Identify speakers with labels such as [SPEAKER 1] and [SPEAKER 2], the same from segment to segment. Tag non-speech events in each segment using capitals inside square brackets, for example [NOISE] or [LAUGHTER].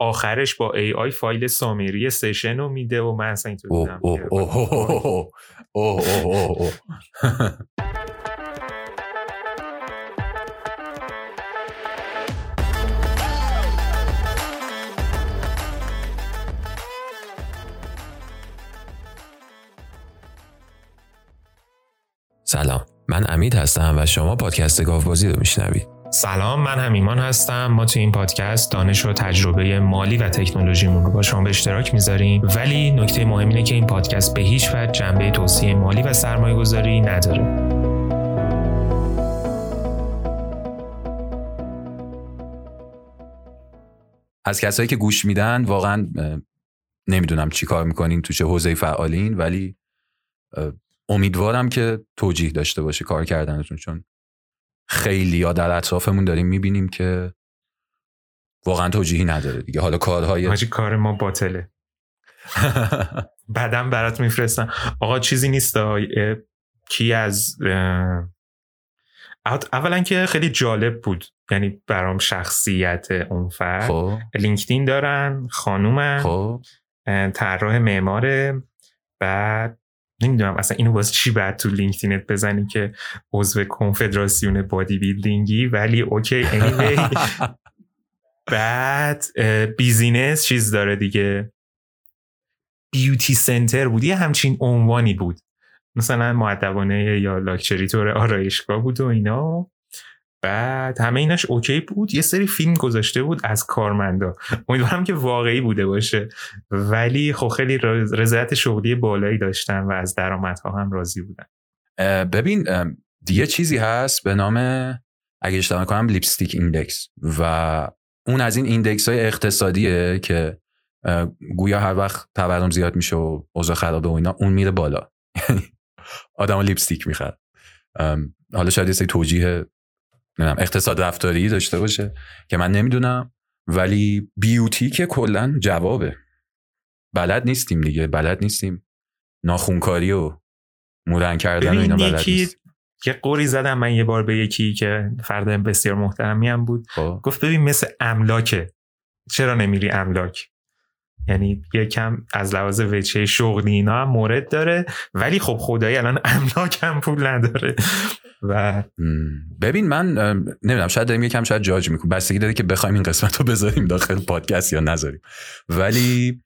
[SPEAKER 1] آخرش با ای آی فایل سامری سشن رو میده و من اصلا اینطور
[SPEAKER 2] سلام. من امید هستم و شما پادکست گاوبازی رو میشنوید.
[SPEAKER 1] سلام من هم ایمان هستم. ما تو این پادکست دانش و تجربه مالی و تکنولوژیمون رو با شما به اشتراک می‌ذاریم. ولی نکته مهم اینه که این پادکست به هیچ وجه جنبه توصیه مالی و سرمایه گذاری نداره.
[SPEAKER 2] از کسایی که گوش میدن واقعا نمی‌دونم چی کار می‌کنین تو چه حوزه فعالین ولی امیدوارم که توجیه داشته باشه کار کردنتون چون خیلی یا در اطرافمون داریم می‌بینیم که واقعا توجیهی نداره دیگه. حالا کارهای
[SPEAKER 1] ماجی کار ما باطله. [LAUGHS] بعدم برات میفرستم آقا چیزی نیست. کی از اولا که خیلی جالب بود. یعنی برام شخصیت اون فرد. خب. لینکدین دارن خانومن. خب. طراح معماره. بعد نمی‌دونم اصلا اینو واسه چی بعد تو LinkedIn ت بزنی که عضو کنفدراسیون bodybuilding ی؟ ولی okay anyway. [LAUGHS] بعد business چیز داره دیگه. beauty center بود یه همچین عنوانی بود. مثلا مؤدبانه یا لاکچری تور آرایشگاه بود و اینا. بعد همه ایناش okay بود؟ یه سری فیلم گذاشته بود از کارمندا. امیدوارم که واقعی بوده باشه. ولی خب خیلی رضایت شغلی بالایی داشتن و از درآمدها هم راضی بودن.
[SPEAKER 2] ببین دیگه چیزی هست به نام اگه اشتباه کنم lipstick index. و اون از این index های اقتصادیه که گویا هر وقت تورم زیاد میشه و اوضاع خرابه و اینا اون میره بالا. [LAUGHS] آدم lipstick می‌خواد حالا شاید یه توجیه اقتصاد رفتاری داشته باشه که من نمی‌دونم ولی بیوتی که کلا جوابه. بلد نیستیم دیگه بلد نیستیم. ناخونکاری و مودن کردن و اینا بلد نیستیم
[SPEAKER 1] که قوری زدم من یه بار به یکی که فرد بسیار محترمی هم بود. خب. گفت ببین مثل املاکه. چرا نمیری املاک؟ یعنی یکم از لحاظ وچه شغلی اینا هم مورد داره. ولی خب خدایی الان املاک هم پول نداره. و
[SPEAKER 2] ببین من نمی‌دونم شاید داریم یکم شاید جاج می‌کنم بستگی داره که بخوایم این قسمت رو بذاریم داخل پادکست یا نذاریم. ولی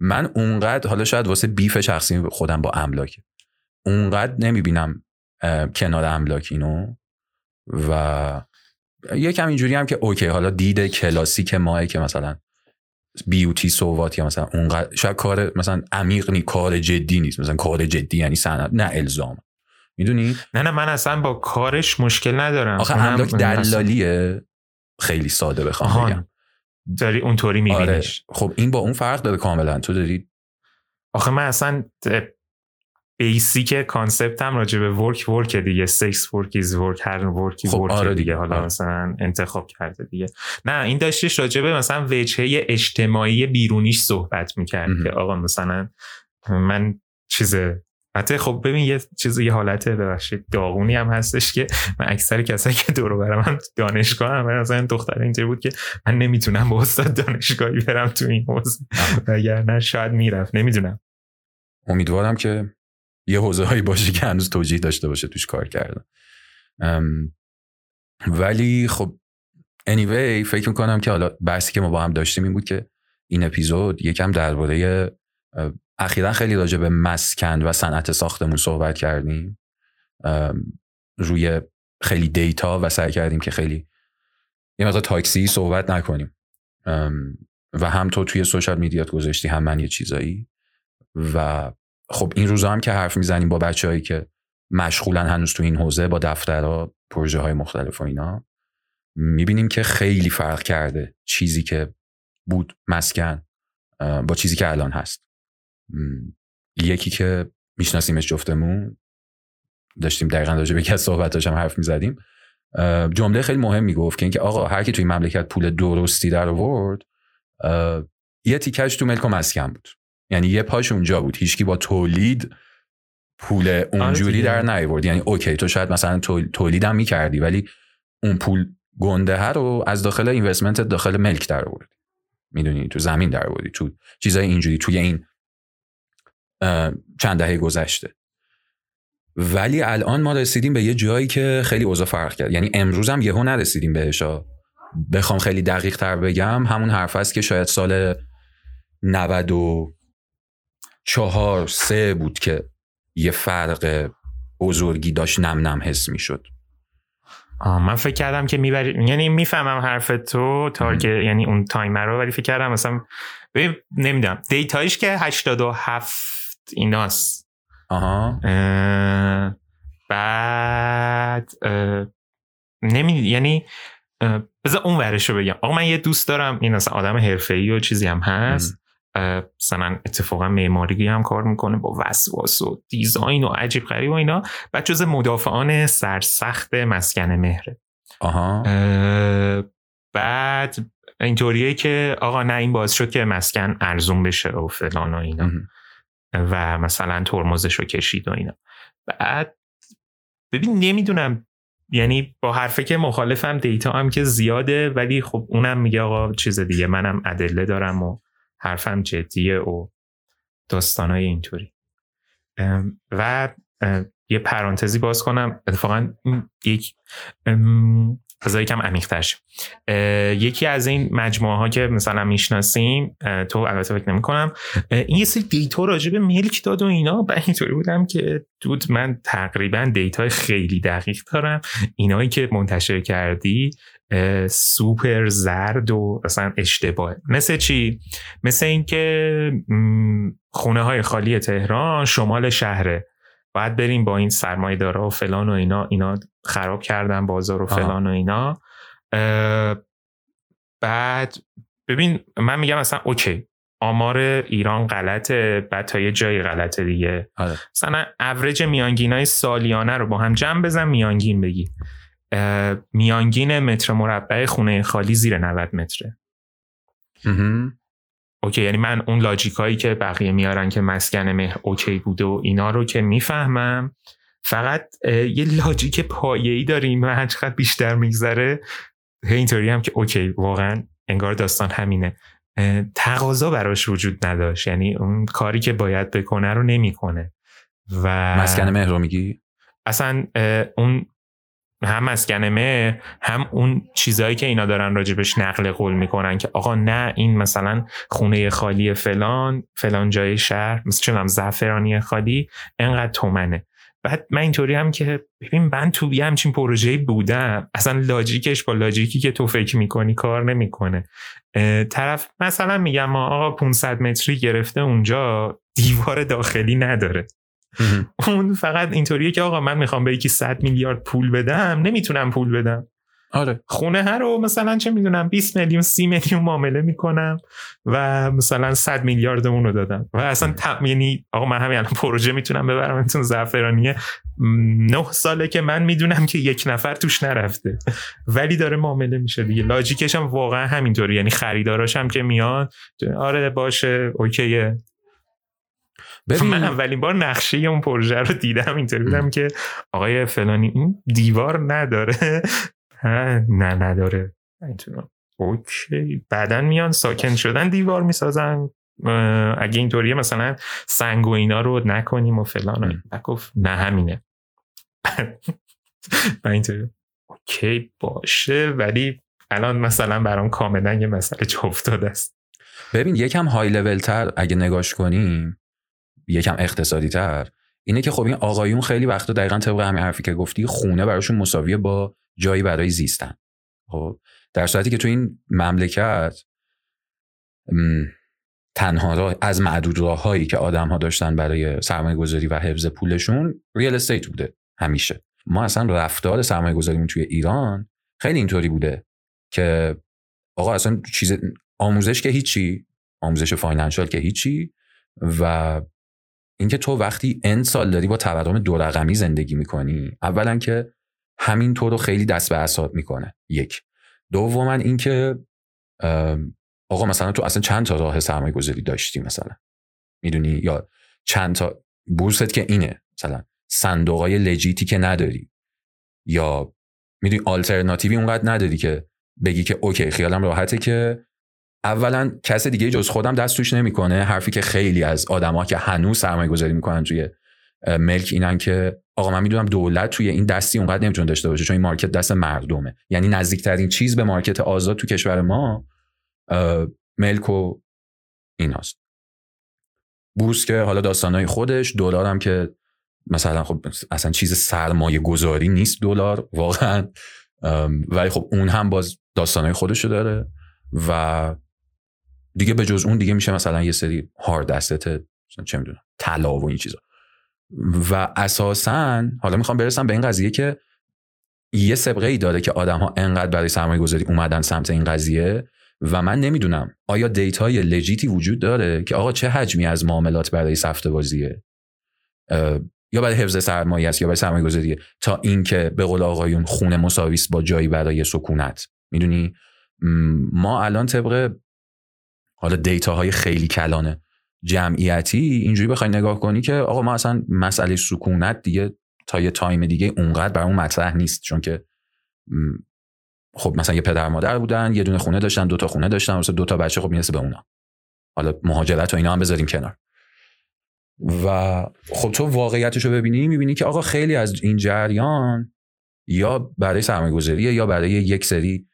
[SPEAKER 2] من اونقدر حالا شاید واسه بیف شخصی خودم با املاک اونقدر نمی‌بینم کنار املاک اینو. و یکم اینجوری هم که اوکی حالا دید کلاسیک ماه که مثلا بیوتی صوبات یا مثلا اونقدر شاید کار مثلا عمیق نی کار جدی نیست. مثلا کار جدی یعنی صنعت نه الزام. می‌دونی؟
[SPEAKER 1] نه نه من اصلا با کارش مشکل ندارم.
[SPEAKER 2] آخه املاک دلالیه. خیلی ساده بخوام بگم.
[SPEAKER 1] داری اونطوری میبینیش.
[SPEAKER 2] آره. خب این با اون فرق داره کاملا. تو داری
[SPEAKER 1] آخه من اصلا basic concept هم راجع به work work دیگه. sex work is work هر work is work آره دیگه. حالا آره. مثلا انتخاب کرده دیگه. نه این داشتش راجع به مثلا وجهه اجتماعی بیرونیش صحبت می‌کرد که آقا مثلا من چیز حتی خب ببین یه چیز یه حالت ببخشید داغونی هم هستش که من اکثر کسایی که دور برم من دانشگاه هم مثلا دختر اینطوری بود که من نمی‌تونم با استاد دانشگاهی برم تو این حوزه. نه شاید می‌رفت نمی‌دونم.
[SPEAKER 2] امیدوارم که یه حوزه هایی باشه که هنوز توجیه داشته باشه توش کار کردن. ولی خب anyway فکر می‌کنم که حالا بحثی که ما با هم داشتیم این بود که این اپیزود یکم درباره اخیرا خیلی راجع به مسکن و صنعت ساختمون صحبت کردیم. روی خیلی دیتا و سعی کردیم که خیلی یه مقدار تاکسی صحبت نکنیم. و هم تو توی سوشال میدیات گذاشتی هم من یه چیزایی. و خب این روزا هم که حرف می‌زنیم با بچههایی که مشغولن هنوز تو این حوزه با دفترها پروژه های مختلف و اینا می‌بینیم که خیلی فرق کرده چیزی که بود مسکن با چیزی که الان هست. یکی که میشناسیمش جفتمون داشتیم دقیقا راجع به یکی صحبتاش هم حرف می‌زدیم جمله خیلی مهم می‌گفت که آقا هر کی توی مملکت پول درستی در آورد یه تیکش تو ملک و مسکن بود. یعنی یه پاش اونجا بود. هیچکی با تولید پول آره اونجوری در نیورد یعنی اوکی تو شاید مثلا تولیدم می‌کردی ولی اون پول گنده رو از داخل اینوستمنت داخل ملک در آورد می‌دونی؟ تو زمین در بودی تو چیزای اینجوری توی این چند دهه گذشته. ولی الان ما رسیدیم به یه جایی که خیلی اوضاع فرق کرد. یعنی امروز هم یهو نرسیدیم بهشا بخوام خیلی دقیق تر بگم همون حرف است که شاید سال 94 سه بود که یه فرق بزرگی داشت نم نم حس می‌شد.
[SPEAKER 1] من فکر کردم که می‌بری یعنی می‌فهمم حرف تو تارگت یعنی اون تایمر رو ولی فکر کردم مثلا نمی‌دونم. دیتایش که 87 ایناست.
[SPEAKER 2] آها.
[SPEAKER 1] بعد نمی یعنی بذار اون ورش رو بگم. آقا من یه دوست دارم. این مثلا آدم حرفه‌ای و چیزی هم هست. مثلا اتفاقا معماری هم کار می‌کنه با وسواس و دیزاین و عجیب غریب و اینا بعد جز مدافعان سرسخت مسکن مهره.
[SPEAKER 2] آها.
[SPEAKER 1] بعد اینطوریه که آقا نه این باعث شد که مسکن ارزون بشه و فلان و اینا. و مثلا ترمزش رو کشید و اینا. بعد ببین نمی‌دونم. یعنی با حرفه که مخالفم دیتا هم که زیاده ولی خب اونم میگه آقا چیز دیگه منم ادله دارم و حرفم جدیه و داستانای اینطوری. و یه پرانتزی باز کنم. اتفاقا یک بذار یکم عمیق یکی از این مجموعه ها که مثلا می‌شناسیم تو البته فکر نمی کنم این یه سری دیتا راجع به ملک داد و اینا و اینطوری بودم که دود من تقریبا دیتا خیلی دقیق دارم. اینایی که منتشر کردی سوپر زرد و اصلا اشتباه. مثل چی؟ مثل اینکه خونه های خالی تهران شمال شهره. باید بریم با این سرمایه داره و فلان و اینا اینا خراب کردن بازار و فلان و اینا. بعد ببین من میگم مثلا okay آمار ایران غلطه بعد تا یه جایی غلطه دیگه.
[SPEAKER 2] آره.
[SPEAKER 1] مثلا اوریج میانگین سالیانه رو با هم جمع بزن میانگین بگی. میانگین متر مربع خونه خالی زیر 90 متره. OK یعنی من اون logic ایی که بقیه میارن که مسکن مهر OK بوده و اینا رو که می‌فهمم فقط یه logic پایه‌ای داریم و هر چقدر بیشتر میگذره. اینطوری هم که OK واقعا انگار داستان همینه. تقاضا براش وجود نداشت یعنی اون کاری که باید بکنه رو نمی‌کنه. و
[SPEAKER 2] مسکن مهر رو میگی؟
[SPEAKER 1] اصلا اون هم مسکن مهر هم اون چیزهایی که اینا دارن راجبش نقل قول می‌کنن که آقا نه این مثلا خونه خالی فلان فلان جای شهر مثل چونم زعفرانی خالی انقدر تومنه. بعد من اینطوری هم که ببین من تو یه همچین پروژه بودم اصلا لاجیکش با لاجیکی که تو فکر می‌کنی کار نمی‌کنه. طرف مثلا میگم آقا 500 متری گرفته اونجا دیوار داخلی نداره. اون فقط اینطوریه که آقا من می‌خوام به یکی 100 میلیارد پول بدم نمی‌تونم پول بدم.
[SPEAKER 2] آره.
[SPEAKER 1] خونه هر رو مثلا چه می‌دونم 20 میلیون 30 میلیون معامله می‌کنم و مثلا 100 میلیارد اون رو دادم. و اصلا یعنی آقا من همین پروژه می‌تونم ببرم انتون زعفرانیه. نه ساله که من می‌دونم که یک نفر توش نرفته. ولی داره معامله میشه دیگه. لاجیکش هم واقعا همینطوری. یعنی خریداراش هم که میاد آره باشه اوکیه. ببین. من اولین بار نقشه اون پروژه رو دیدم اینطوری بودم که آقای فلانی این دیوار نداره. [LAUGHS] نه نداره. اوکی. بعدا میان ساکن شدن دیوار می‌سازن. اگه اینطوریه مثلا سنگ و اینا رو نکنیم و فلان گفت نه همینه. [LAUGHS] من اینطوری. اوکی باشه. ولی الان مثلا برام کاملا یه مسئله چه افتاده است.
[SPEAKER 2] ببین یکم های لول تر اگه نگاش کنیم یکم اقتصادی تر اینه که خب این آقایون خیلی وقتا دقیقا طبق همین حرفی که گفتی خونه براشون مساویه با جایی برای زیستن. خب در صورتی که تو این مملکت تنها راه از معدود راههایی که آدم ها داشتن برای سرمایه گذاری و حفظ پولشون ریال استیت بوده همیشه. ما اصلا رفتار سرمایه گذاریمون توی ایران خیلی اینطوری بوده که آقا اصلا چیز آموزش که هیچی آموزش فاینانشال که هیچی و اینکه تو وقتی ان سال داری با تورم دو رقمی زندگی می‌کنی اولا که همین تو رو خیلی دست به اعصاب می‌کنه. یک. دوما اینکه آقا مثلا تو اصلا چند تا راه سرمایه گذاری داشتی مثلا؟ می‌دونی؟ یا چند تا بورست که اینه مثلا صندوقای legit ی که نداری. یا می‌دونی آلترناتیوی اونقدر نداری که بگی که OK خیالم راحته که اولا کس دیگه جز خودم دست توش نمی‌کنه. حرفی که خیلی از آدما که هنوز سرمایه گذاری می‌کنن توی ملک اینن که آقا من می‌دونم دولت توی این دستی اونقدر نمی‌تونه داشته باشه چون این market دست مردمه. یعنی نزدیکترین چیز به market آزاد تو کشور ما ملک و این هاست بورس که حالا داستانهای خودش دلار هم که مثلا خب اصلا چیز سرمایه گذاری نیست دلار واقعا. ولی خب اون هم باز داستانهای خودشو داره و دیگه به جز اون دیگه میشه مثلا یه سری هارد اسست چه می‌دونم طلا و این چیزا. و اساسا حالا می‌خوام برسم به این قضیه که یه سبقه ای داره که آدم ها انقدر برای سرمایه گذاری اومدن سمت این قضیه و من نمی‌دونم آیا data ی legit ی وجود داره که آقا چه حجمی از معاملات برای سفته بازیه؟ یا برای حفظ سرمایه است یا برای سرمایه گذاریه تا اینکه به قول آقایون خونه مساویس با جایی برای سکونت. می‌دونی؟ ما الان طبق حالا data های خیلی کلانه. جمعیتی اینجوری بخوای نگاه کنی که آقا ما اصلا مسئله سکونت دیگه تا یه time دیگه اونقدر برامون مطرح نیست. چون که خب مثلا یه پدر مادر بودن یه دونه خونه داشتن دو تا خونه داشتن دو تا بچه خب می‌رسه به اونا. حالا مهاجرت و اینا هم بذاریم کنار. و خب تو واقعیتش رو ببینی می‌بینی که آقا خیلی از این جریان یا برای سرمایه گذاریه یا برای یک سری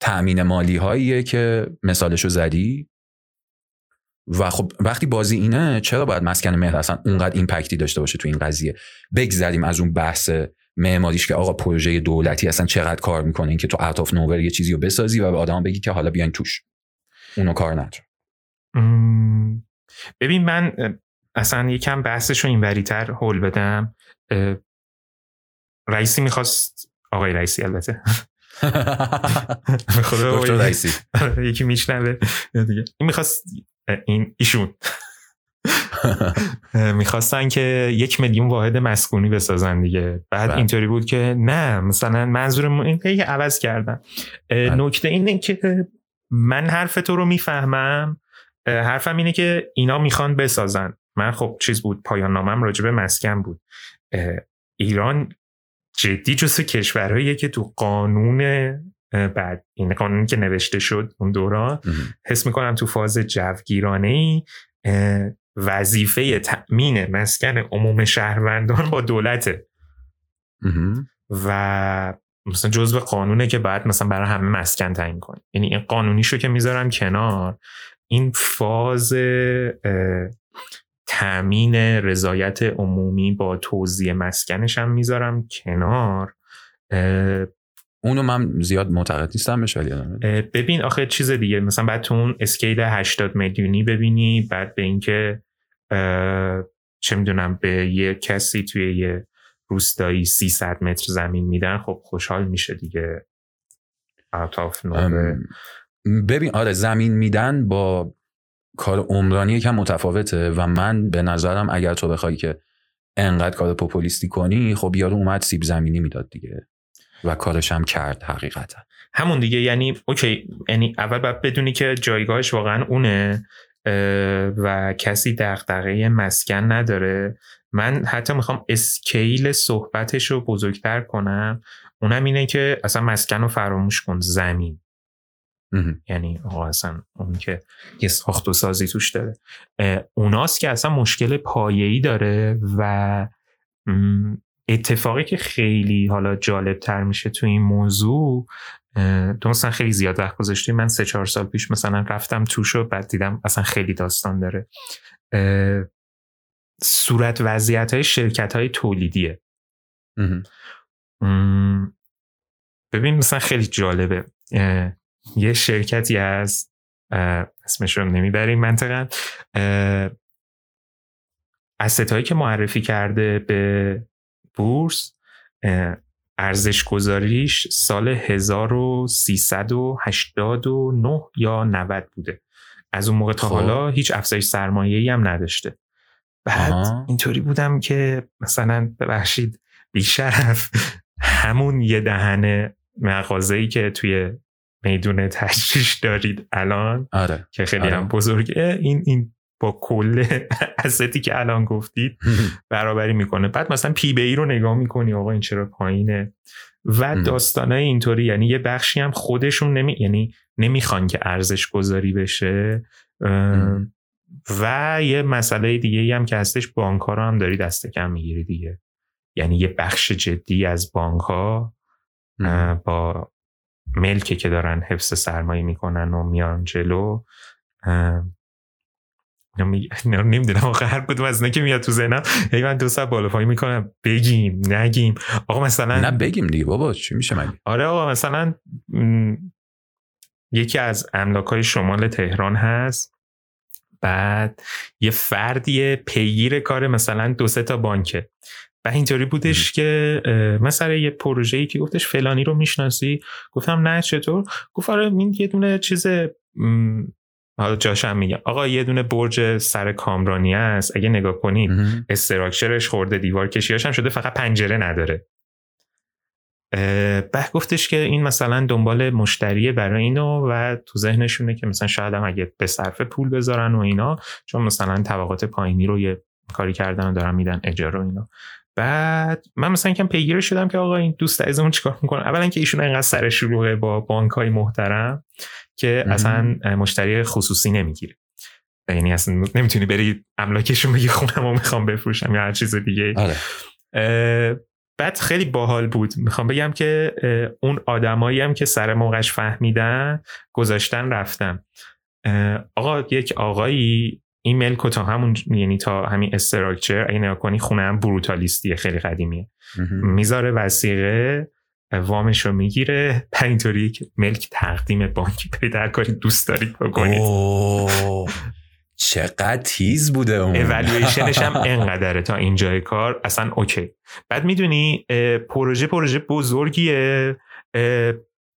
[SPEAKER 2] تأمین مالی هاییه که مثالشو زدی؟ و خب وقتی بازی اینه چرا باید مسکن مهر اصلا اونقدر ایمپکتی داشته باشه تو این قضیه؟ بگذریم از اون بحث معماریش که آقا پروژه دولتی اصلا چقدر کار می‌کنه؟ این که تو اوت آف نوور یه چیزی رو بسازی و به آدم بگی که حالا بیاین توش. اونو کار نداره
[SPEAKER 1] ببین من اصلا یکم بحثش رو این تر حول بدم. رئیسی می‌خواست آقای رئیسی البته.
[SPEAKER 2] خدا [LAUGHS]
[SPEAKER 1] یکی میشنوه این می‌خواست این ایشون. [LAUGHS] می‌خواستن که یک میلیون واحد مسکونی بسازن دیگه. بعد بله. اینطوری بود که نه مثلا منظورمون این که عوض کردن بله. نکته اینه که من حرف تو رو می‌فهمم. حرفم اینه که اینا می‌خوان بسازن. من خب چیز بود پایان نامم راجب مسکن بود. ایران جدی جزو کشورهاییه که تو قانون بعد این قانونی که نوشته شد اون دوران حس می‌کنم تو فاز جوگیرانه ای وظیفه تأمین مسکن عموم شهروندان با دولته. و مثلا جزء قانونه که بعد مثلا برای همه مسکن تعیین کنه یعنی این قانونیشو که می‌ذارم کنار این فاز تأمین رضایت عمومی با توزیع مسکنش هم می‌ذارم کنار.
[SPEAKER 2] اونو من زیاد معتقد نیستم بهش
[SPEAKER 1] ببین آخه چیز دیگه مثلا بعد تو اون اسکیل 80 میلیونی ببینی بعد به اینکه چه می‌دونم به یه کسی توی یه روستایی 300 متر زمین میدن خب خوشحال میشه دیگه.
[SPEAKER 2] ببین آره زمین میدن با کار عمرانی یکم متفاوته و من به نظرم اگر تو بخوای که انقدر کار پوپولیستی کنی خب یارو اومد سیب زمینی می‌داد دیگه و کارش هم کرد حقیقتا.
[SPEAKER 1] همون دیگه یعنی اوکی یعنی اول باید بدونی که جایگاهش واقعا اونه و کسی دغدغه مسکن نداره. من حتی می‌خوام اسکیل صحبتش رو بزرگتر کنم. اونم اینه که اصلا مسکن رو فراموش کن زمین. یعنی آقا اصلا اون که یه ساخت و سازی توش داره. اوناست که اصلا مشکل پایه‌ای داره و اتفاقی که خیلی حالا جالب تر میشه تو این موضوع تو مثلا خیلی زیاد وقت گذاشتی. من سه چهار سال پیش مثلا رفتم توش و بعد دیدم اصلا خیلی داستان داره. صورت وضعیت های شرکت های تولیدیه ببین مثلا خیلی جالبه. یه شرکتی از اسمش رو نمی‌بریم منطقا هایی که معرفی کرده به بورس ارزش گذاریش سال 1389 یا 90 بوده. از اون موقع تا خب. حالا هیچ افزایش سرمایه‌ای هم نداشته. بعد اینطوری بودم که مثلا ببخشید بیشرف [LAUGHS] همون یه دهن مغازه‌ای که توی میدون تشریش دارید الان؟
[SPEAKER 2] آره.
[SPEAKER 1] که خیلی آره. هم بزرگه. این این با کل [LAUGHS] استی که الان گفتید [LAUGHS] برابری می‌کنه. بعد مثلا پی بی رو نگاه می‌کنی آقا این چرا پایینه؟ و داستانای اینطوری یعنی یه بخشی هم خودشون نمی یعنی نمی‌خوان که ارزش گذاری بشه و یه مسئله دیگه هم که هستش بانک ها رو هم داری دست کم می‌گیری دیگه. یعنی یه بخش جدی از بانک ها با ملکی که دارن حفظ سرمایه می‌کنن و میان جلو. نمی‌دونم آقا هر کدوم از که میاد تو ذهنم هی من دو ساعت بالا پایین می‌کنم بگیم نگیم. آقا مثلا
[SPEAKER 2] نه بگیم دیگه بابا چی میشه مگه؟
[SPEAKER 1] آره آقا مثلا یکی از املاک های شمال تهران هست. بعد یه فردی پیگیر کار مثلا دو سه تا بانکه. و اینطوری بودش که مثلا یه پروژه ای که گفتش فلانی رو می‌شناسی؟ گفتم نه چطور؟ گفت آره این یه دونه چیز حالا جاشم میگم. آقا یه دونه برج سر کامرانی است. اگه نگاه کنید استراکچرش خورده دیوار کشیاش هم شده فقط پنجره نداره. به گفتش که این مثلا دنبال مشتریه برای اینو و تو ذهنشونه که مثلا شاید هم اگه به صرف پول بذارن و اینا چون مثلا طبقات پایینی رو یه کاری کردن و دارن میدن اجاره و اینا. بعد من مثلا کم پیگیر شدم که آقا این دوست عزیزمون چیکار می‌کنه؟ اولا که ایشون انقدر سر شلوغه با بانک های محترم که اصلا مشتری خصوصی نمی‌گیره. یعنی اصلا نمی‌تونی بری املاکشون بگی خونم و می‌خوام بفروشم یا هر چیز دیگه آره. بعد خیلی باحال بود. می‌خوام بگم که اون آدمایی هم که سر موقعش فهمیدن گذاشتن رفتن. آقا یک آقایی ایمیل کو تا همون یعنی تا همین استراکچر اگه نگاه کنی خونه هم بروتالیستیه خیلی قدیمیه. می‌ذاره وسیقه وامش رو می‌گیره اینطوری که ملک تقدیم بانکی پیدا کاری دوست دارید بکنید.
[SPEAKER 2] چقدر تیز بوده اون.
[SPEAKER 1] اولویشنش هم [LAUGHS] انقدره تا اینجای کار. اصلا اوکی. بعد می‌دونی پروژه پروژه بزرگیه.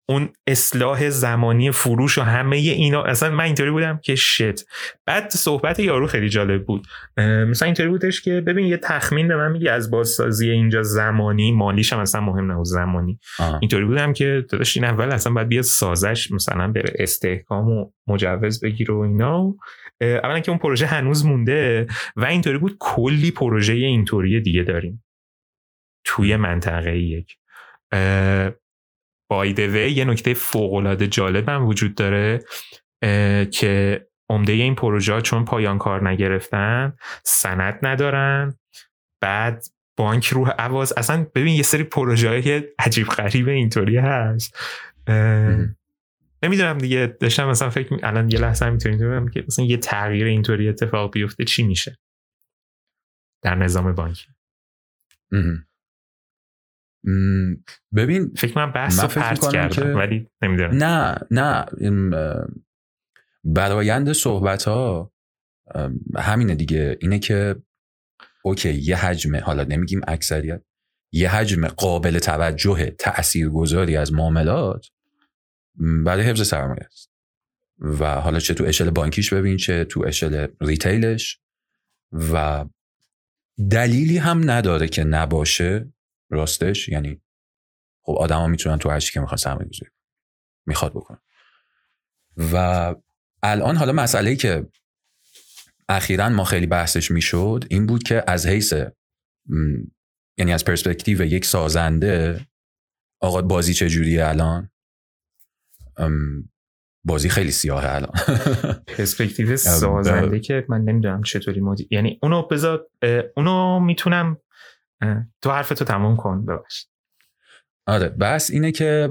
[SPEAKER 1] اون اصلاح زمانی فروش و همه اینا. اصلا من اینطوری بودم که شت. بعد صحبت یارو خیلی جالب بود. مثلا اینطوری بودش که ببین یه تخمین به من میگه از بازسازی اینجا زمانی مالیش هم اصلا مهم نبود زمانی. اینطوری بودم که داداش این اول اصلا باید بیاد سازش مثلا بره استحکام و مجوز بگیره و اینا. اولا که اون پروژه هنوز مونده و اینطوری بود کلی پروژه اینطوری دیگه داریم. توی منطقه یک. بایدوه یه نکته فوقالعاده جالب هم وجود داره که عمده این پروژه ها چون پایان کار نگرفتن سند ندارن بعد بانک روح عواز اصلا ببین یه سری پروژه های عجیب غریب اینطوری هست. نمی‌دونم دیگه داشتم مثلا فکر الان یه لحظه می‌تونید که مثلا یه تغییر اینطوری اتفاق بیفته چی میشه؟ در نظام بانکی.
[SPEAKER 2] ببین
[SPEAKER 1] فکر من بحث رو پرت کردم ولی نمی‌دونم.
[SPEAKER 2] نه نه برایند صحبت ها همینه دیگه. اینه که اوکی یه حجم حالا نمیگیم اکثریت یه حجم قابل توجه تأثیر گذاری از معاملات برای حفظ سرمایه است. و حالا چه تو اشل بانکیش ببین چه تو اشل ریتیلش. و دلیلی هم نداره که نباشه. راستش؟ یعنی خب آدما می‌تونن تو هر که می‌خوان سرمایه گذاری می‌خواد بکنن. و الان حالا مسئله که اخیرا ما خیلی بحثش می‌شد این بود که از حیث یعنی از پرسپکتیو یک سازنده آقا بازی چجوریه الان؟ بازی خیلی سیاهه الان. [LAUGHS]
[SPEAKER 1] پرسپکتیو سازنده که من نمی‌دونم چطوری مدی یعنی اونو بذار اونو می‌تونم تو حرفتو تموم کن ببخشید.
[SPEAKER 2] آره بحث اینه که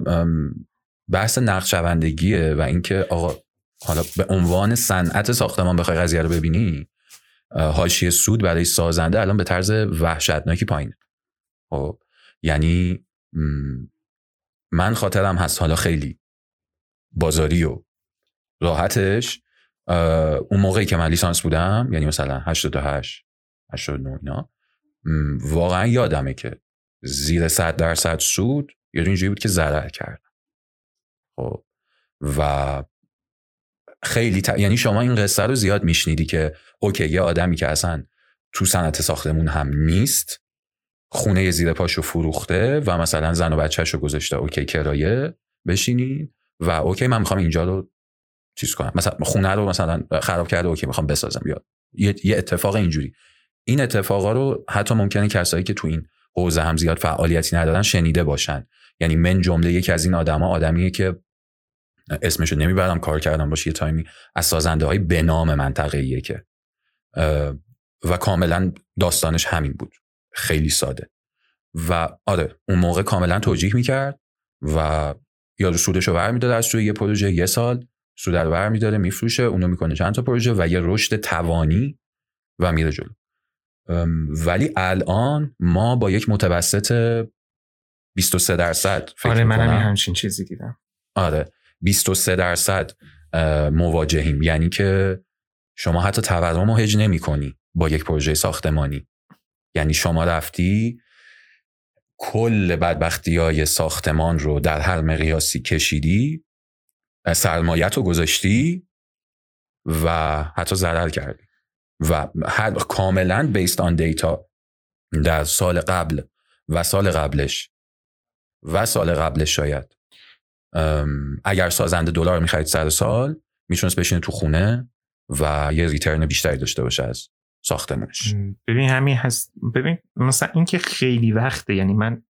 [SPEAKER 2] بحث نقشوندگیه و اینکه آقا حالا به عنوان صنعت ساختمان بخوای قضیه رو ببینی حاشیه سود برای سازنده الان به طرز وحشتناکی پایین خب یعنی من خاطرم هست حالا خیلی بازاری و راحتش اون موقعی که من لیسانس بودم یعنی مثلا 88 89 اینا واقعا یادمه که زیر 100 درصد سود یا اینجوری بود که ضرر کرد. خب. و خیلی یعنی شما این قصه رو زیاد میشنیدی که اوکی یه آدمی که اصلا تو صنعت ساختمون هم نیست خونه زیر پاشو فروخته و مثلا زن و بچهش رو گذاشته OK کرایه بشینی و OK من می‌خوام اینجا رو چیز کنم. مثلا خونه رو مثلا خراب کرده OK می‌خوام بسازم یا یه اتفاق اینجوری. این اتفاقا رو حتی ممکنه کسایی که تو این حوزه هم زیاد فعالیتی ندارن شنیده باشن. یعنی من جمله یکی از این آدما آدمیه که اسمشو نمی‌برم کار کردم باشه یه time ی از سازنده های به نام منطقه که و کاملا داستانش همین بود. خیلی ساده. و آره اون موقع کاملا توجیه می‌کرد و یارو سودش رو برمیداره از توی یه پروژه یه سال سود رو برمیداره میفروشه اونو می‌کنه چند تا پروژه و یه رشد توانی و میره جلو. ولی الان ما با یک متوسط 23 درصد
[SPEAKER 1] آره منم همچین چیزی دیدم.
[SPEAKER 2] آره 23 درصد مواجهیم. یعنی که شما حتی تورم رو هج نمی کنی با یک پروژه ساختمانی. یعنی شما رفتی کل بدبختی های ساختمان رو در هر مقیاسی کشیدی سرمایت رو گذاشتی و حتی ضرر کردی. و هر کاملا بیست آن دیتا در سال قبل و سال قبلش و سال قبلش شاید. اگر سازنده دلار می‌خرید سر سال می‌تونست بشینه تو خونه و یه return بیشتری داشته باشه از ساختمونش.
[SPEAKER 1] ببین همین هست ببین مثلا این که خیلی وقته یعنی من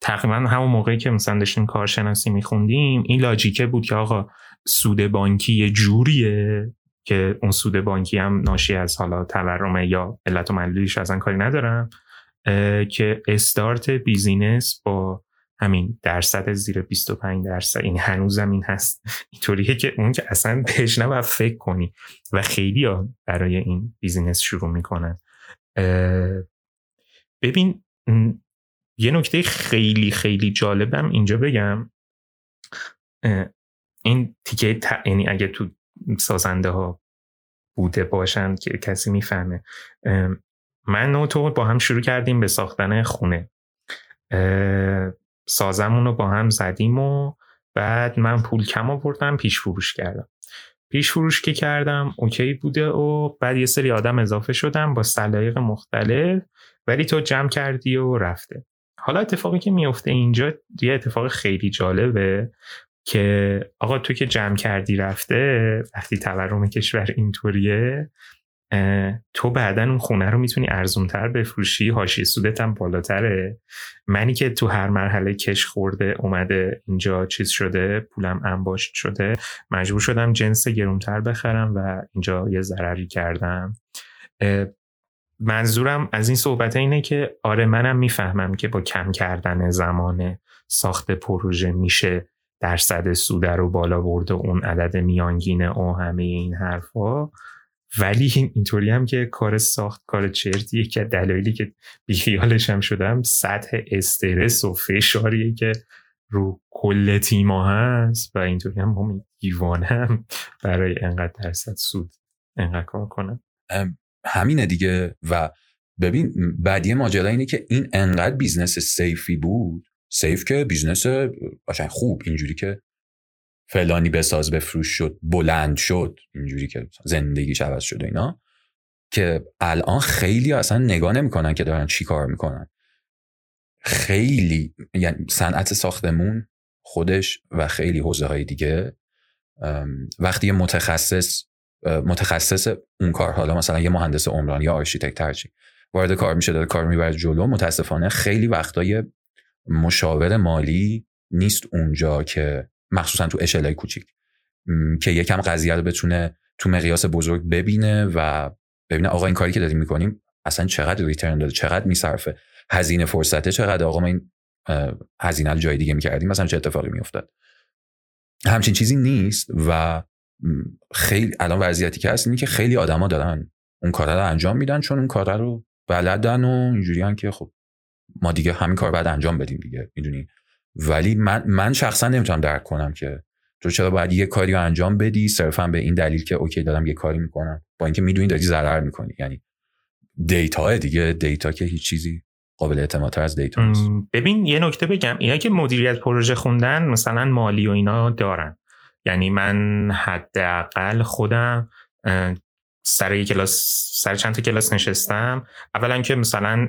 [SPEAKER 1] تقریبا همون موقعی که مثلا داشتیم کارشناسی میخوندیم این logic ه بود که آقا سود بانکی یه جوریه. که اون سود بانکی هم ناشی از حالا تورمه یا علت و معلولیش کاری ندارم که start business با همین درصد زیر 25 درصد این هنوزم این هست. اینطوریه که اون که اصلا بهش نباید فکر کنی. و خیلی ها برای این بیزینس شروع می‌کنن. ببین یه نکته خیلی خیلی جالبم اینجا بگم. این تیکه یعنی اگه تو سازنده ها بوده باشن که کسی می‌فهمه. من و تو با هم شروع کردیم به ساختن خونه. سازمون رو با هم زدیم و بعد من پول کم آوردم پیش فروش کردم. پیش فروش که کردم اوکی بوده و بعد یه سری آدم اضافه شدم با سلایق مختلف ولی تو جمع کردی و رفته. حالا اتفاقی که میفته اینجا یه اتفاق خیلی جالبه. که آقا تو که جمع کردی رفته وقتی تورم کشور اینطوریه تو بعدا اون خونه رو می‌تونی ارزونتر بفروشی هاشی سودت هم بالاتره. منی که تو هر مرحله کش خورده اومده اینجا چیز شده پولم انباشت شده مجبور شدم جنس گرونتر بخرم و اینجا یه ضرری کردم. منظورم از این صحبت اینه که آره منم می‌فهمم که با کم کردن زمان ساخت پروژه میشه. درصد سوده رو بالا برده اون عدد میانگینه و همه این حرفا. ولی اینطوری هم که کار ساخت کار چرتیه که دلایلی که بیخیالش هم شدم سطح استرس و فشاریه که رو کل تیما هست و اینطوری هم هم دیوانم برای انقدر درصد سود انقدر کار کنم.
[SPEAKER 2] همینه دیگه. و ببین بعدی ماجرا اینه که این انقدر business safe ی بود safe که business قشنگ خوب اینجوری که فلانی بساز بفروش شد بلند شد اینجوری که زندگیش عوض شد اینا که الان خیلی اصلا نگاه نمی‌کنن که دارن چی کار می‌کنن. خیلی یعنی صنعت ساختمون خودش و خیلی حوزه های دیگه وقتی متخصص متخصص اون کار حالا مثلا یه مهندس عمران یا آرشیتکت هرچی وارد کار میشه داره کار می‌بره جلو متاسفانه خیلی وقتای مشاور مالی نیست اونجا که مخصوصا تو اشلای کوچیک که یکم قضیه رو بتونه تو مقیاس بزرگ ببینه و ببینه آقا این کاری که داریم می‌کنیم اصلا چقدر ریترن داره چقدر میصرفه هزینه فرصته چقدر؟ آقا ما این هزینه رو جای دیگه می‌کردیم مثلا چه اتفاقی میافتاد؟ همچین چیزی نیست و خیلی الان وضعیتی که هست اینه که خیلی آدما دارن اون کارا رو انجام میدن چون اون کارا رو بلدن و اینجوریان که خب ما دیگه همین کار بعد انجام بدیم دیگه می‌دونی؟ ولی من من شخصا نمی‌تونم درک کنم که تو چرا باید یه کاری رو انجام بدی صرفا به این دلیل که OK دارم یه کاری می‌کنم با اینکه می‌دونی داری ضرر می‌کنی. یعنی data دیگه data که هیچ چیزی قابل اعتمادتر از data نیست.
[SPEAKER 1] ببین یه نکته بگم اینا که مدیریت پروژه خوندن مثلا مالی و اینا دارن. یعنی من حداقل خودم سر کلاس سر چند تا کلاس نشستم. اولا که مثلا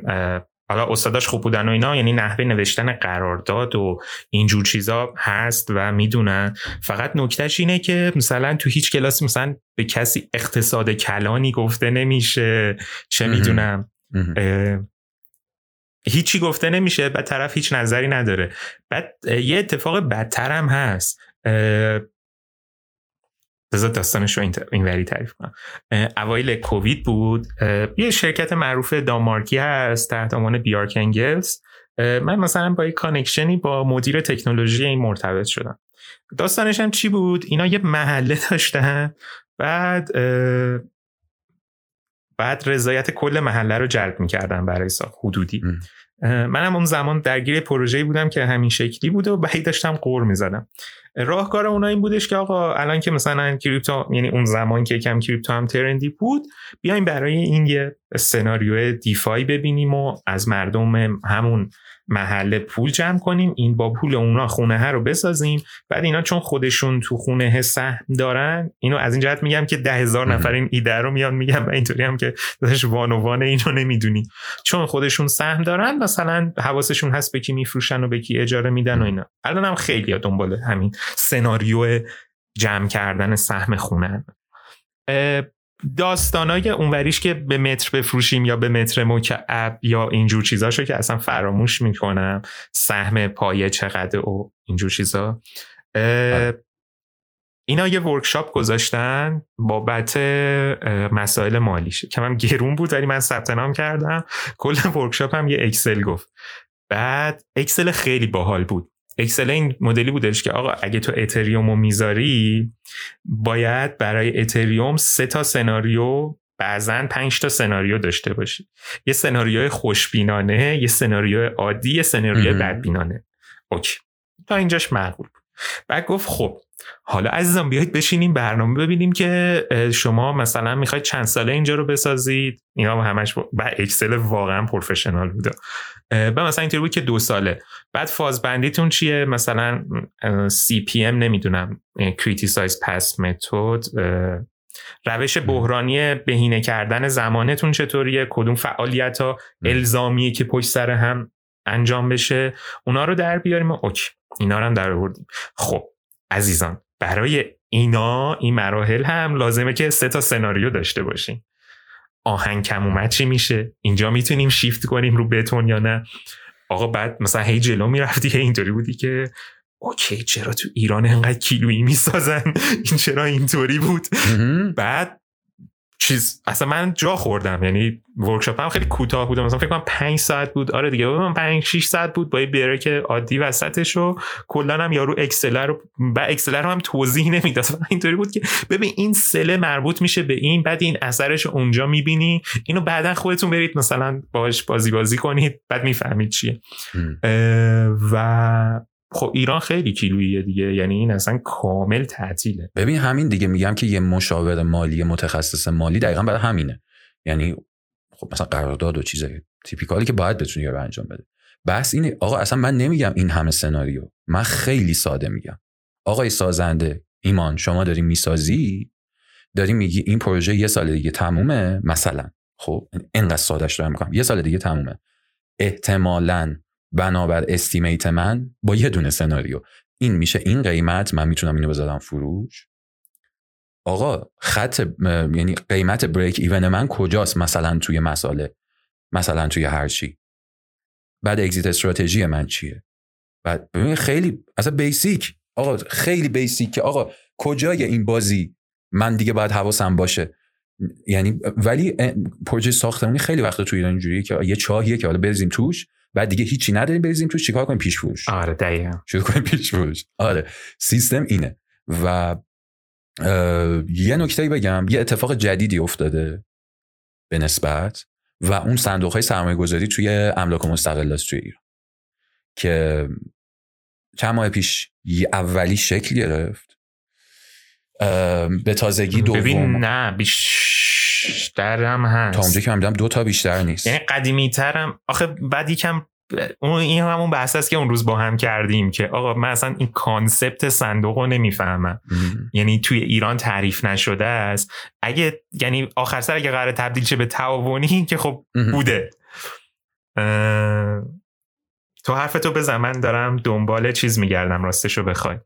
[SPEAKER 1] حالا استاداش خوب بودن و اینا یعنی نحوه نوشتن قرارداد و اینجور چیزا هست و می‌دونن. فقط نکتهش اینه که مثلا تو هیچ کلاسی مثلا به کسی اقتصاد کلانی گفته نمیشه. چه می‌دونم. هیچی گفته نمیشه بعد طرف هیچ نظری نداره. بعد یه اتفاق بدتر هم هست. بذار داستانش رو این وری تعریف کنم. اوایل کووید بود. یه شرکت معروف دانمارکی هست تحت عنوان Bjarke Ingels من مثلا با یه connection ی با مدیر تکنولوژی این مرتبط شدم. داستانش هم چی بود؟ اینا یه محله [LAUGHS] داشتن. بعد بعد رضایت کل محله رو جلب می‌کردن برای حدودی. منم اون زمان درگیر پروژه‌ای بودم که همین شکلی بود و بعید داشتم غر می‌زدم. راهکار اونا این بودش که آقا الان که مثلا crypto یعنی اون زمان که کم crypto هم trend ی بود بیایم برای این یه سناریو دیفای ببینیم و از مردم همون محله پول جمع کنیم این با پول اونا خونه ها رو بسازیم. بعد اینا چون خودشون تو خونه سهم دارن اینو از این جهت میگم که ده هزار نفر این ایده رو میان میگم و اینطوری هم که داشت وان و وان اینو نمی‌دونی. چون خودشون سهم دارن مثلا حواسشون هست به کی میفروشن و به کی اجاره میدن و اینا. الان هم خیلی دنبال همین سناریو جمع کردن سهم خونه داستانای اونوریش که به متر بفروشیم یا به متر مکعب یا اینجور چیزاشو که اصلا فراموش می‌کنم سهم پایه چقدر و اینجور چیزا اینا یه workshop گذاشتن بابت مسائل مالیشه که من گرون بود ولی من ثبت نام کردم. کل workshop هم یه Excel گفت. بعد Excel خیلی باحال بود. Excel این مدلی بودش که آقا اگه تو atrium رو می‌ذاری باید برای atrium سه تا سناریو بعضا پنج تا سناریو داشته باشی. یه سناریو خوشبینانه یه سناریو عادی یه سناریو بدبینانه. OK. تا اینجاش معقول بعد گفت خب حالا عزیزان بیایید بشینیم برنامه ببینیم که شما مثلا می‌خواید چند ساله اینجا رو بسازید. اینا همش با Excel واقعا professional بوده. به مثلا اینطوری بود که دو ساله. بعد فاز بندیتون چیه؟ مثلا CPM نمی‌دونم critical path method روش بحرانی بهینه کردن زمانتون چطوریه؟ کدوم فعالیت ها الزامیه که پشت سر هم انجام بشه؟ اونا رو در بیاریم okay اینا رو هم در آوردیم. خب عزیزان برای اینا این مراحل هم لازمه که سه تا سناریو داشته باشیم آهن کم اومد چی میشه؟ اینجا می‌تونیم شیفت کنیم رو بتون یا نه؟ آقا بعد مثلا هی جلو می‌رفتی هی اینطوری بودی که okay چرا تو ایران انقدر کیلویی می‌سازن؟ این [LAUGHS] چرا اینطوری بود؟ بعد چیز اصلا من جا خوردم یعنی workshop هم خیلی کوتاه بود مثلا فکر کنم 5 ساعت بود. آره دیگه من 5 6 ساعت بود با یه که عادی وسطش رو کلا هم یارو Excel رو با Excel رو هم توضیح نمی‌داد. [LAUGHS] اینطوری بود که ببین این سله مربوط میشه به این بعد این اثرش رو اونجا می‌بینی. اینو بعدا خودتون برید مثلا باش بازی بازی کنید بعد می‌فهمید چیه. و خب ایران خیلی کیلویه دیگه. یعنی این اصلا کامل تعطیله.
[SPEAKER 2] ببین همین دیگه میگم که یه مشاور مالی متخصص مالی دقیقا برای همینه. یعنی خب مثلا قرارداد و چیزای تیپیکالی که باید بتونی رو انجام بده. بس اینه آقا اصلا من نمیگم این همه سناریو. من خیلی ساده میگم. آقای سازنده ایمان شما داری می‌سازی؟ داری میگی این پروژه یه سال دیگه تمومه؟ مثلا. خب اینقدر سادهش دارم می‌کنم. یه سال دیگه تمومه. احتمالاً بنابر استیمیت من با یه دونه سناریو این میشه این قیمت من می‌تونم اینو بذارم فروش. آقا خط یعنی قیمت بریک ایون من کجاست مثلا توی مساله؟ مثلا توی هر چی. بعد اگزیت استراتژی من چیه؟ بعد ببین خیلی اصلا بیسیک آقا خیلی بیسیک که آقا کجای این بازی؟ من دیگه باید حواسم باشه. یعنی ولی پروژه ساختمانی خیلی وقت توی ایران اینجوریه که یه چاهیه که حالا بریزیم توش. بعد دیگه هیچی نداریم بریزیم تو چیکار کنیم؟ پیش فروش.
[SPEAKER 1] آره دقیقاً.
[SPEAKER 2] شروع کنیم پیش فروش. آره سیستم اینه. و یه نکته بگم یه اتفاق جدیدی افتاده به نسبت و اون صندوق های سرمایه گذاری توی املاک مستقل توی ایران که چند ماه پیش یه اولی شکل گرفت. به تازگی دوم.
[SPEAKER 1] ببین نه بیشتر هم هست.
[SPEAKER 2] تا اونجا که من دو تا بیشتر نیست.
[SPEAKER 1] یعنی قدیمی ترم آخه بعد یکم اون این همون بحث است که اون روز با هم کردیم که آقا من اصلا این کانسپت صندوق رو نمی‌فهمم. یعنی توی ایران تعریف نشده است. اگه یعنی آخر سر اگه قرار تبدیل شه به تعاونی که خب بوده. تو حرف تو بزن. من دارم دنبال چیز میگردم. راستشو بخوای.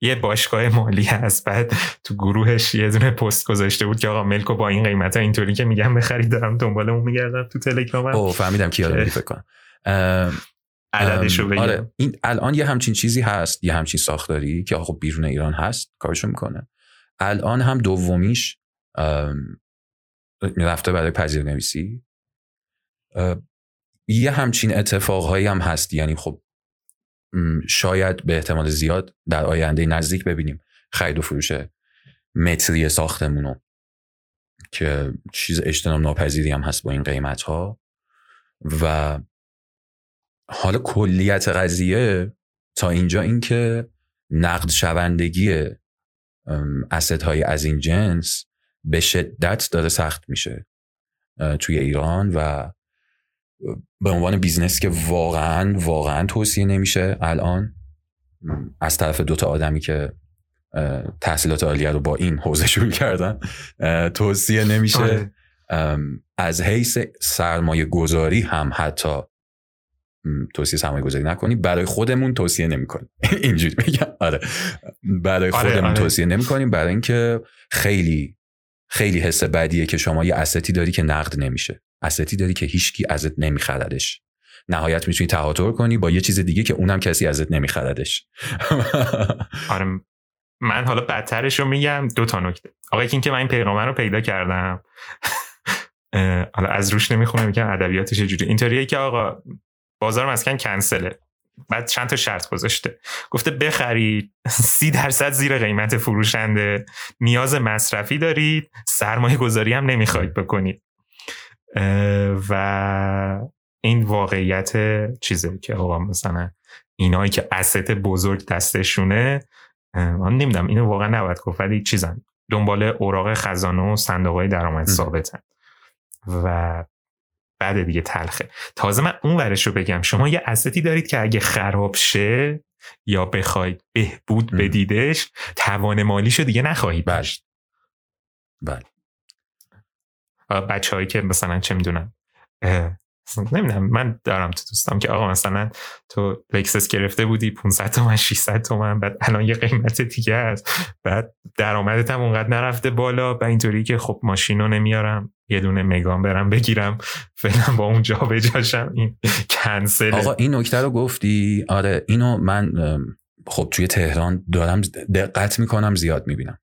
[SPEAKER 1] یه باشگاه مالی هست بعد تو گروهش یه دونه پست گذاشته بود که آقا ملکو با این قیمت ها اینطوری که میگم بخرید دارم دنبال اون میگردم تو تلگرام
[SPEAKER 2] او فهمیدم کی یادم فکر کنم.
[SPEAKER 1] عددشو بگم. آره
[SPEAKER 2] این الان یه همچین چیزی هست یه همچین ساختاری که خب بیرون ایران هست کارشو می‌کنه. الان هم دومیش رفته برای پذیر نویسی یه همچین اتفاقهایی هم هست یعنی خب شاید به احتمال زیاد در آینده نزدیک ببینیم خرید و فروش متری ساختمونو. که چیز اجتناب ناپذیری هم هست با این قیمت ها و حالا کلیت قضیه تا اینجا اینکه نقد شوندگی asset های از این جنس به شدت داره سخت میشه توی ایران و به عنوان business که واقعا واقعا توصیه نمیشه الان از طرف دوتا آدمی که تحصیلات عالیه رو با این حوزه شروع کردن توصیه نمیشه آره. از حیث سرمایه گذاری هم حتی توصیه سرمایه گذاری نکنی برای خودمون توصیه نمی‌کنیم [LAUGHS] اینجوری بگم آره برای آره، خودمون آره. توصیه نمی‌کنیم برای اینکه خیلی خیلی حس بدیه که شما یه استی داری که نقد نمیشه. استی داری که هیچکی ازت نمیخردش. نهایت می‌تونی تهاتر کنی با یه چیز دیگه که اونم کسی ازت نمیخردش. [LAUGHS]
[SPEAKER 1] آره من حالا بدترش رو میگم دو تا نکته. آقا این که من این پیغامه رو پیدا کردم. [LAUGHS] حالا از روش نمی‌خونه میگم ادبیاتش جوری. اینطوریه که آقا بازار مسکن کنسله. بعد چند تا شرط گذاشته. گفته بخرید سی درصد زیر قیمت فروشنده. نیاز مصرفی دارید سرمایه گذاری هم نمی‌خواید بکنید و این واقعیت چیزه که آقا مثلا اینایی که اسط بزرگ دستشونه من نمی‌دونم اینو واقعا نباید گفت ولی چیزن. دنبال اوراق خزانه و صندوق های درآمد ثابتن. و بعد دیگه تلخه. تازه من اون ورش رو بگم. شما یه استی دارید که اگه خراب شه یا بخواید بهبود بدیدش توان مالیشو دیگه نخواهید
[SPEAKER 2] بله. بله.
[SPEAKER 1] بچه هایی که مثلا چه می‌دونم نمی‌دونم. من دارم تو دوستم که آقا مثلا تو لکسس گرفته بودی 500 تومن 600 تومن بعد الان یه قیمت دیگه است. بعد درآمدت هم اونقدر نرفته بالا و اینطوری که خب ماشین رو نمیارم یه دونه مگان برم بگیرم فعلا با اون جا بجاشم این کنسل
[SPEAKER 2] آقا این نکته رو گفتی؟ آره اینو من خب توی تهران دارم دقت می‌کنم زیاد می‌بینم.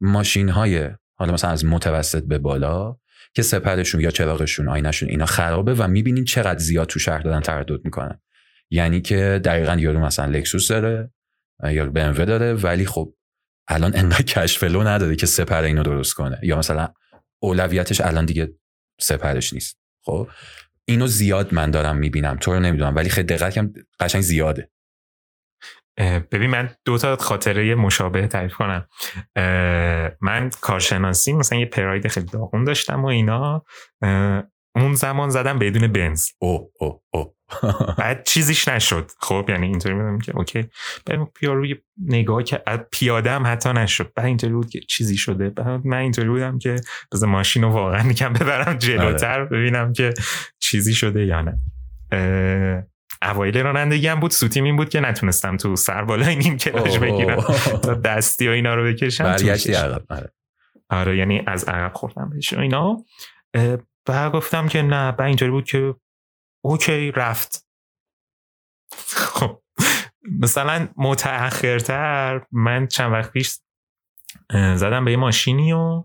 [SPEAKER 2] ماشین های حالا مثلا از متوسط به بالا که سپرشون یا چراغشون آینشون اینا خرابه و می‌بینین چقدر زیاد تو شهر دارن تردد می‌کنن. یعنی که دقیقا یارو مثلا لکسوس داره یا بی داره ولی خب الان انقدر کشفلو نداره که سپر اینو درست کنه. یا مثلا اولویتش الان دیگه سپرش نیست. خب؟ اینو زیاد من دارم می‌بینم. تو رو نمی‌دونم ولی خیلی دقت قشنگ زیاده.
[SPEAKER 1] ببین من دو تا خاطره مشابه تعریف کنم. من کارشناسی مثلا یه پراید خیلی داغون داشتم و اینا. اون زمان زدم بدون بنز.
[SPEAKER 2] او او او [LAUGHS]
[SPEAKER 1] بعد چیزیش نشد. خب یعنی اینطوری می‌دونم که اوکی. بعد پیاروی نگاه که پیاده هم حتی نشد. بعد اینطوری بود که چیزی شده. بعد من اینطوری بودم که بذار ماشین رو واقعا می‌کنم ببرم جلوتر آره. ببینم که چیزی شده یا نه. اوایل رانندگی هم بود. سوتیم این بود که نتونستم تو سر بالای نیم کلاش بگیرم. تا دستی و اینا رو بکشم
[SPEAKER 2] برگشتی عقب. آره.
[SPEAKER 1] آره یعنی از عقب خوردم بهش اینا. بعد گفتم که نه بعد اینطوری بود که اوکی رفت. خب مثلا متأخرتر من چند وقت پیش زدم به یه ماشینی و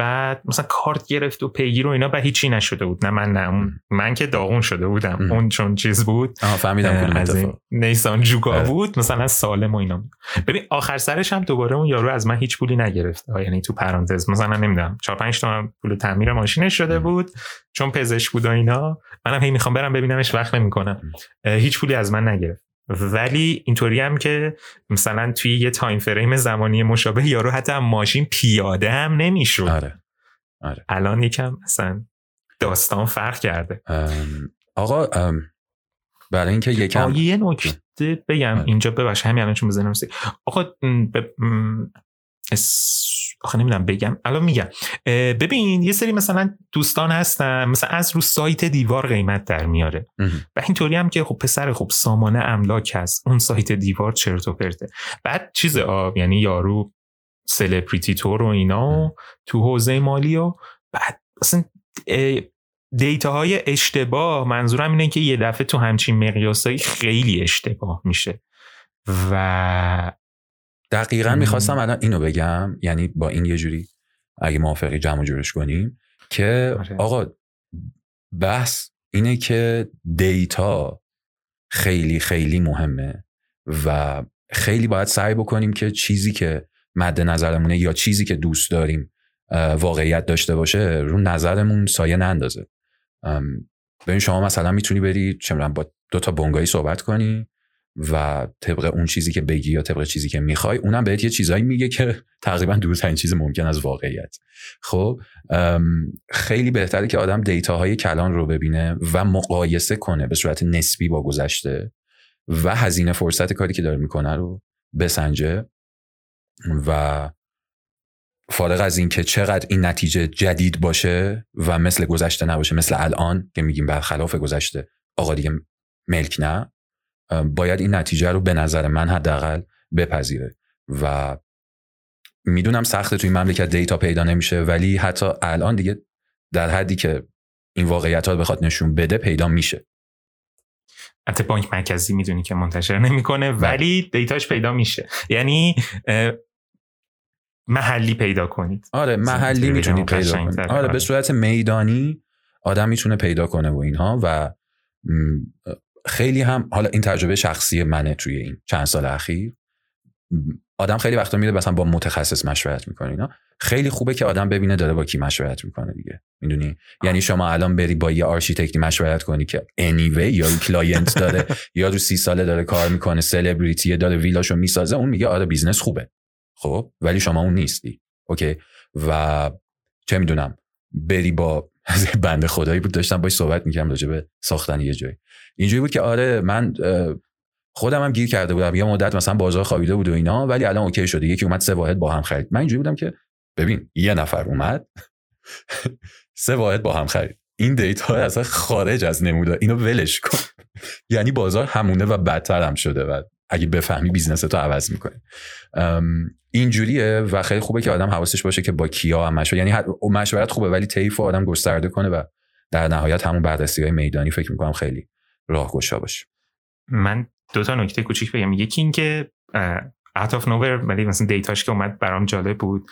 [SPEAKER 1] بعد مثلا کارت گرفت و پیگیر و اینا به هیچی نشده بود. نه من نه اون. من که داغون شده بودم. اون چون چیز بود.
[SPEAKER 2] فهمیدم
[SPEAKER 1] از نیسان جوگا آره. بود. مثلا سالم و اینا. ببین آخر سرش هم دوباره اون یارو از من هیچ پولی نگرفت. یعنی تو پرانتز. مثلا نمی‌دونم 4 5 تومن پول تعمیر ماشینش شده بود. چون پزشک بود و اینا. منم هی می‌خوام برم ببینمش وقت نمی‌کنم. هیچ پولی از من نگرفت. ولی اینطوری هم که مثلا توی یه تایم فریم زمانی مشابه یارو حتی ماشین پیاده هم نمی‌شد
[SPEAKER 2] آره. آره.
[SPEAKER 1] الان یکم مثلا داستان فرق کرده
[SPEAKER 2] آقا برای اینکه یکم
[SPEAKER 1] یه نکته بگم آره. اینجا ببخش همین الان چون بزنم آقا آخه نمی‌دونم بگم. الان میگم. ببین یه سری مثلا دوستان هستن. مثلا از رو سایت دیوار قیمت در میاره. و اینطوری هم که خب پسر خب سامانه املاک هست. اون سایت دیوار چرت و پرته. بعد چیز آب یعنی یارو سلبریتی تور و اینا و تو حوزه مالی و بعد اصلا دیتا های اشتباه. منظورم اینه که یه دفعه تو همچین مقیاسایی خیلی اشتباه میشه. و
[SPEAKER 2] دقیقا می‌خواستم الان اینو بگم یعنی با این یه جوری اگه موافقی جمع جورش کنیم که آره. آقا بحث اینه که دیتا خیلی خیلی مهمه و خیلی باید سعی بکنیم که چیزی که مد نظرمونه یا چیزی که دوست داریم واقعیت داشته باشه رو نظرمون سایه نندازه ببین شما مثلا می‌تونی بری چه با دو تا بنگایی صحبت کنی و طبق اون چیزی که بگی یا طبق چیزی که می‌خوای اونم بهت یه چیزایی میگه که تقریبا دورترین چیز ممکن از واقعیت. خب خیلی بهتره که آدم دیتاهای کلان رو ببینه و مقایسه کنه به صورت نسبی با گذشته و هزینه فرصت کاری که داره می‌کنه رو بسنجه و فارغ از اینکه چقدر این نتیجه جدید باشه و مثل گذشته نباشه مثل الان که میگیم برخلاف گذشته آقا دیگه ملک نه. باید این نتیجه رو به نظر من حداقل بپذیره. و می‌دونم سخته توی مملکت دیتا پیدا نمیشه ولی حتی الان دیگه در حدی که این واقعیت ها بخواد نشون بده پیدا میشه.
[SPEAKER 1] حتی بانک مرکزی می‌دونی که منتشر نمی‌کنه بله. ولی دیتاش پیدا میشه. یعنی محلی پیدا کنید.
[SPEAKER 2] آره محلی می‌تونید پیدا کنید آره به آره. صورت میدانی آدم می‌تونه پیدا کنه و اینها و خیلی هم حالا این تجربه شخصی منه توی این چند سال اخیر. آدم خیلی وقتا میره مثلا با متخصص مشورت می‌کنه اینا. خیلی خوبه که آدم ببینه داره با کی مشورت می‌کنه دیگه. می‌دونی؟ یعنی شما الان بری با یه آرشیتکتی مشورت کنی که anyway یا client داره یا رو سی ساله داره کار می‌کنه سلبریتی داره ویلاشو می‌سازه اون میگه آره business خوبه. خب؟ ولی شما اون نیستی. okay؟ و چه می‌دونم؟ بری با بنده خدایی بود داشتم باش صحبت می‌کردم راجع به ساختن یه جایی اینجوری بود که آره من خودم هم گیر کرده بودم یه مدت مثلا بازار خوابیده بود و اینا ولی الان okay شده یکی اومد سه واحد با هم خرید. من اینجوری بودم که ببین یه نفر اومد [LAUGHS] سه واحد با هم خرید. این data اصلا خارج از نموداره اینو ولش کن. [LAUGHS] یعنی بازار همونه و بدتر هم شده و اگه بفهمی business تو عوض می‌کنه اینجوریه و خیلی خوبه که آدم حواسش باشه که با کیا هم مشورت یعنی مشورت خوبه ولی طیف آدم گسترده کنه و در نهایت همون بررسی های میدانی فکر می‌کنم خیلی راهگشا باشه.
[SPEAKER 1] من دو تا نکته کوچیک بگم. یکی اینکه out of nowhere ولی مثلا دیتاش که اومد برام جالب بود.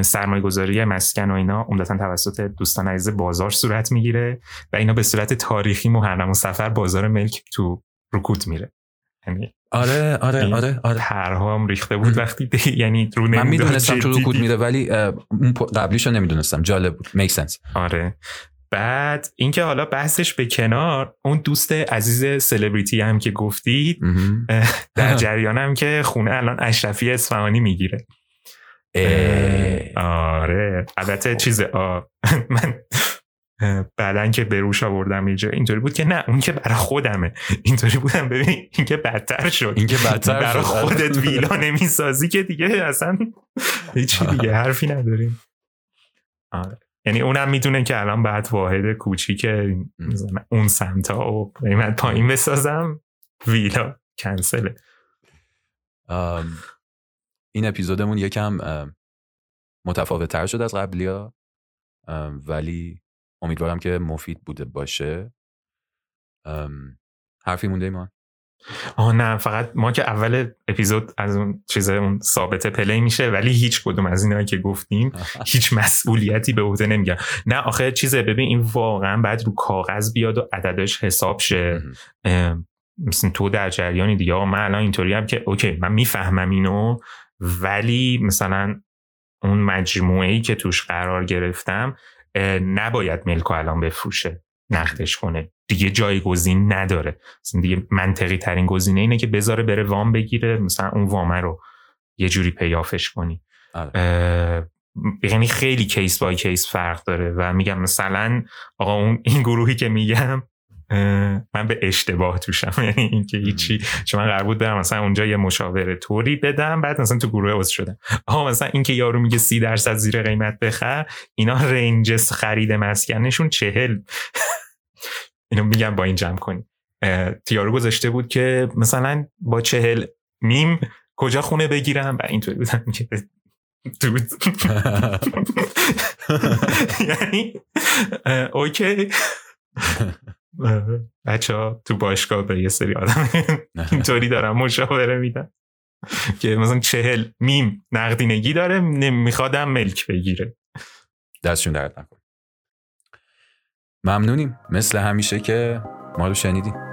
[SPEAKER 1] سرمایه گذاری مسکن و اینا عمدتا توسط دوستان عزیز بازار صورت می‌گیره و اینا به صورت تاریخی محرم و سفر بازار ملک تو رکود میره.
[SPEAKER 2] یعنی آره آره آره آره.
[SPEAKER 1] هم ریخته بود وقتی یعنی رو
[SPEAKER 2] من می‌دونستم تو رکود میره ولی اون قبلیش رو نمی‌دونستم. جالب بود. میک سنس
[SPEAKER 1] آره. بعد اینکه حالا بحثش به کنار اون دوست عزیز سلبریتی هم که گفتید در جریانم که خونه الان اشرفی اصفهانی می‌گیره. آره. البته چیز [LAUGHS] من بعدا که به روش آوردم اینجا. اینطوری بود که نه اون که برای خودمه. اینطوری بودم ببین این که بدتر شد.
[SPEAKER 2] این که بدتر
[SPEAKER 1] برای خودت ویلا نمی‌سازی که دیگه اصلا هیچی دیگه حرفی نداریم. آره. یعنی اونم می‌دونه که الان بعد واحد کوچیک اون سمتا و قیمت پایین بسازم ویلا کنسله.
[SPEAKER 2] این اپیزودمون یکم متفاوت تر شد از قبلی ها ولی امیدوارم که مفید بوده باشه. حرفی مونده ایمان
[SPEAKER 1] آه نه فقط ما که اول اپیزود از اون چیز اون ثابت پلی میشه ولی هیچ کدوم از اینایی که گفتیم [LAUGHS] هیچ مسئولیتی به عهده نمیگن. نه آخه چیزه ببین این واقعا بعد رو کاغذ بیاد و عددش حساب شه. مثل تو در جریانی دیگه آقا من الان اینطوری هم که اوکی من می‌فهمم اینو ولی مثلا اون مجموعه ای که توش قرار گرفتم نباید ملکو الان بفروشه نقدش کنه. دیگه جایگزین نداره. مثلا دیگه منطقی ترین گزینه اینه که بذاره بره وام بگیره مثلا اون وامه رو یه جوری پیافش کنی. آره. یعنی خیلی کیس بای کیس فرق داره و میگم مثلا آقا اون این گروهی که میگم من به اشتباه توشم. [LAUGHS] یعنی اینکه هیچی. چون من قرار بود برم مثلا اونجا یه مشاوره توری بدم بعد مثلا تو گروه عضو شدم. آها مثلا اینکه یارو میگه سی درصد زیر قیمت بخر اینا رنجس خرید مسکنشون چهل. [LAUGHS] اینو میگم با این جمع کنیم. یارو گذاشته بود که مثلا با چهل میم کجا خونه بگیرم؟ و اینطوری بودم که dude یعنی okay. [LAUGHS] [LAUGHS] بچه ها تو باشگاه به یه سری آدم [LAUGHS] اینطوری دارم مشاوره میدن. که مثلا چهل میم نقدینگی داره میخوادم ملک بگیره.
[SPEAKER 2] دستشون درد نکن ممنونیم. مثل همیشه که ما رو شنیدیم